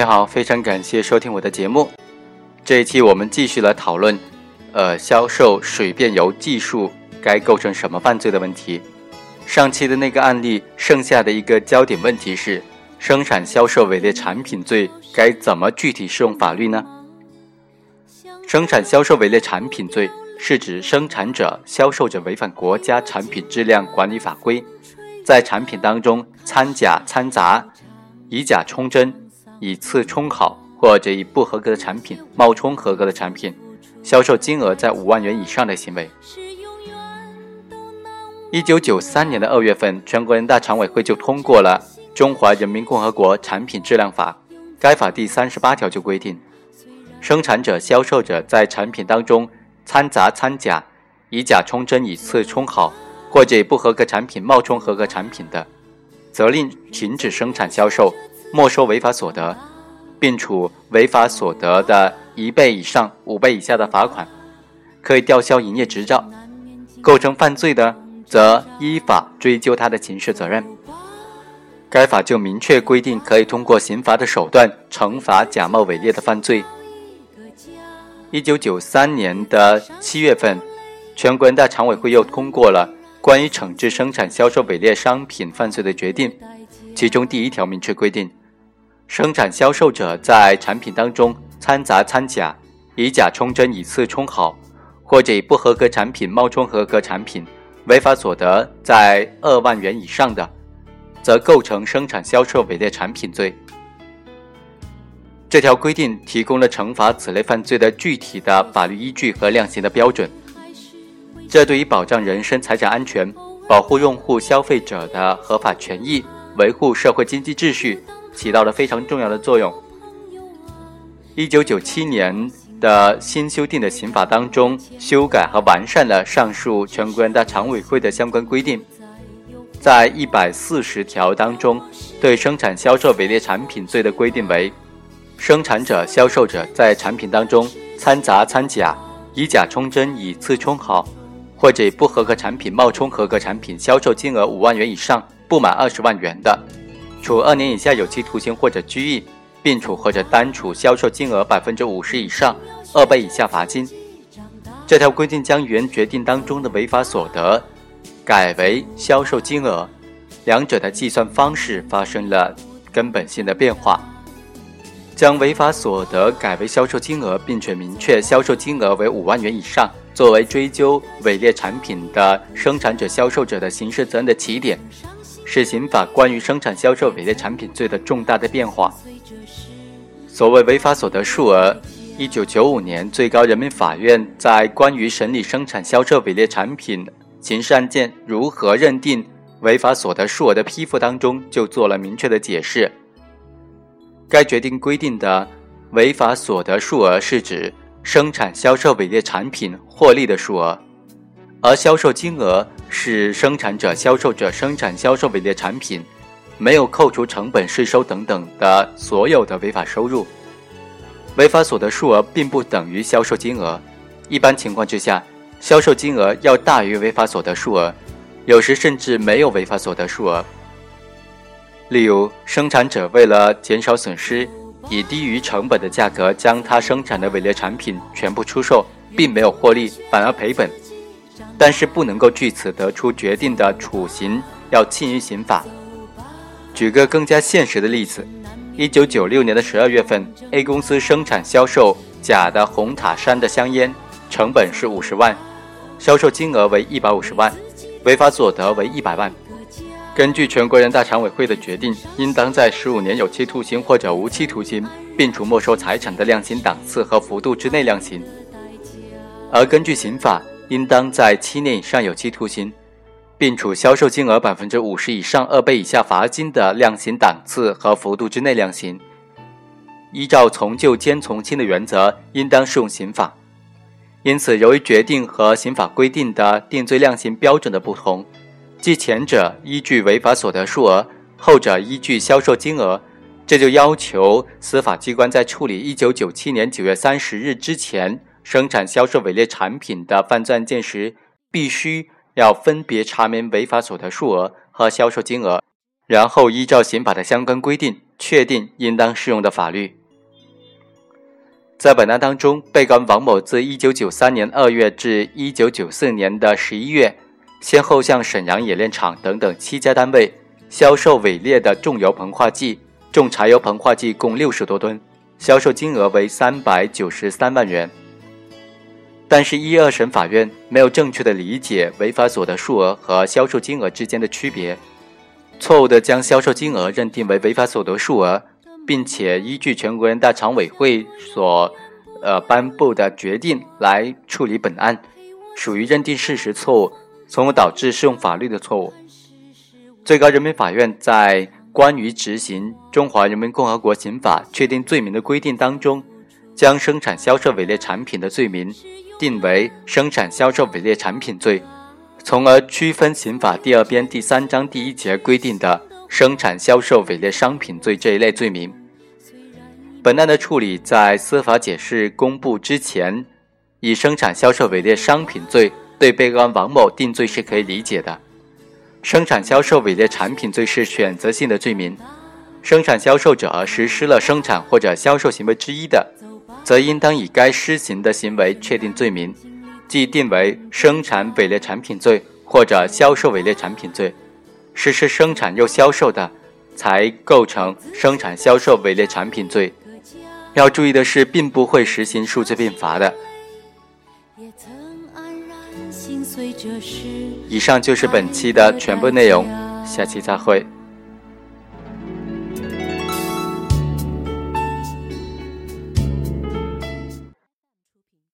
你好，非常感谢收听我的节目。这一期我们继续来讨论，呃，销售水变油技术该构成什么犯罪的问题。上期的那个案例，剩下的一个焦点问题是，生产销售伪劣产品罪该怎么具体适用法律呢？生产销售伪劣产品罪是指生产者、销售者违反国家产品质量管理法规。在产品当中掺假掺杂、以假充真、以次充好，或者以不合格的产品冒充合格的产品，销售金额在五万元以上的行为。一九九三年的二月份，全国人大常委会就通过了《中华人民共和国产品质量法》，该法第三十八条就规定，生产者、销售者在产品当中掺杂掺假、以假充真、以次充好。或者以不合格产品冒充合格产品的，责令停止生产销售，没收违法所得，并处违法所得的一倍以上五倍以下的罚款，可以吊销营业执照。构成犯罪的，则依法追究他的刑事责任。该法就明确规定，可以通过刑罚的手段惩罚假冒伪劣的犯罪。一九九三年的七月份，全国人大常委会又通过了。关于惩治生产销售伪劣商品犯罪的决定，其中第一条明确规定，生产销售者在产品当中掺杂掺假、以假充真、以次充好，或者以不合格产品冒充合格产品，违法所得在二万元以上的，则构成生产销售伪劣产品罪。这条规定提供了惩罚此类犯罪的具体的法律依据和量刑的标准。这对于保障人身财产安全、保护用户消费者的合法权益、维护社会经济秩序，起到了非常重要的作用。一九九七年的新修订的刑法当中，修改和完善了上述全国人大常委会的相关规定，在一百四十条当中，对生产销售伪劣产品罪的规定为：生产者、销售者在产品当中掺杂掺假、以假充真、以次充好。或者不合格产品冒充合格产品，销售金额五万元以上不满二十万元的，处二年以下有期徒刑或者拘役，并处或者单处销售金额百分之五十以上二倍以下罚金。这条规定将原决定当中的违法所得改为销售金额，两者的计算方式发生了根本性的变化，将违法所得改为销售金额，并且明确销售金额为五万元以上。作为追究伪劣产品的生产者、销售者的刑事责任的起点，是刑法关于生产销售伪劣产品罪的重大的变化。所谓违法所得数额，一九九五年最高人民法院在关于审理生产销售伪劣产品刑事案件如何认定违法所得数额的批复当中就做了明确的解释。该决定规定的违法所得数额是指。生产销售伪劣产品获利的数额，而销售金额是生产者、销售者生产销售伪劣产品，没有扣除成本、税收等等的所有的违法收入。违法所得数额并不等于销售金额，一般情况之下，销售金额要大于违法所得数额，有时甚至没有违法所得数额。例如，生产者为了减少损失。以低于成本的价格将他生产的伪劣产品全部出售，并没有获利，反而赔本。但是不能够据此得出决定的处刑要轻于刑法。举个更加现实的例子：一九九六年的十二月份，A 公司生产销售假的红塔山的香烟，成本是五十万，销售金额为一百五十万，违法所得为一百万。根据全国人大常委会的决定，应当在十五年有期徒刑或者无期徒刑，并处没收财产的量刑档次和幅度之内量刑；而根据刑法，应当在七年以上有期徒刑，并处销售金额百分之五十以上二倍以下罚金的量刑档次和幅度之内量刑。依照从旧兼从轻的原则，应当适用刑法。因此，由于决定和刑法规定的定罪量刑标准的不同。即前者依据违法所得数额，后者依据销售金额，这就要求司法机关在处理一九九七年九月三十日之前生产销售伪劣产品的犯罪案件时，必须要分别查明违法所得数额和销售金额，然后依照刑法的相关规定确定应当适用的法律。在本案当中，被告人王某自1993年2月至1994年的11月，先后向沈阳冶炼厂等等七家单位销售伪劣的重油膨化剂、重柴油膨化剂共六十多吨，销售金额为三百九十三万元。但是，一二审法院没有正确的理解违法所得数额和销售金额之间的区别。错误地将销售金额认定为违法所得数额，并且依据全国人大常委会所呃颁布的决定来处理本案，属于认定事实错误，从而导致适用法律的错误。最高人民法院在关于执行《中华人民共和国刑法》确定罪名的规定当中，将生产销售伪劣产品的罪名定为生产销售伪劣产品罪。从而区分刑法第二编第三章第一节规定的生产销售伪劣商品罪这一类罪名。本案的处理在司法解释公布之前，以生产销售伪劣商品罪对被告人王某定罪是可以理解的。生产销售伪劣产品罪是选择性的罪名，生产销售者实施了生产或者销售行为之一的，则应当以该施行的行为确定罪名。即定为生产伪劣产品罪或者销售伪劣产品罪，实施生产又销售的，才构成生产销售伪劣产品罪。要注意的是，并不会实行数罪并罚的。以上就是本期的全部内容，下期再会。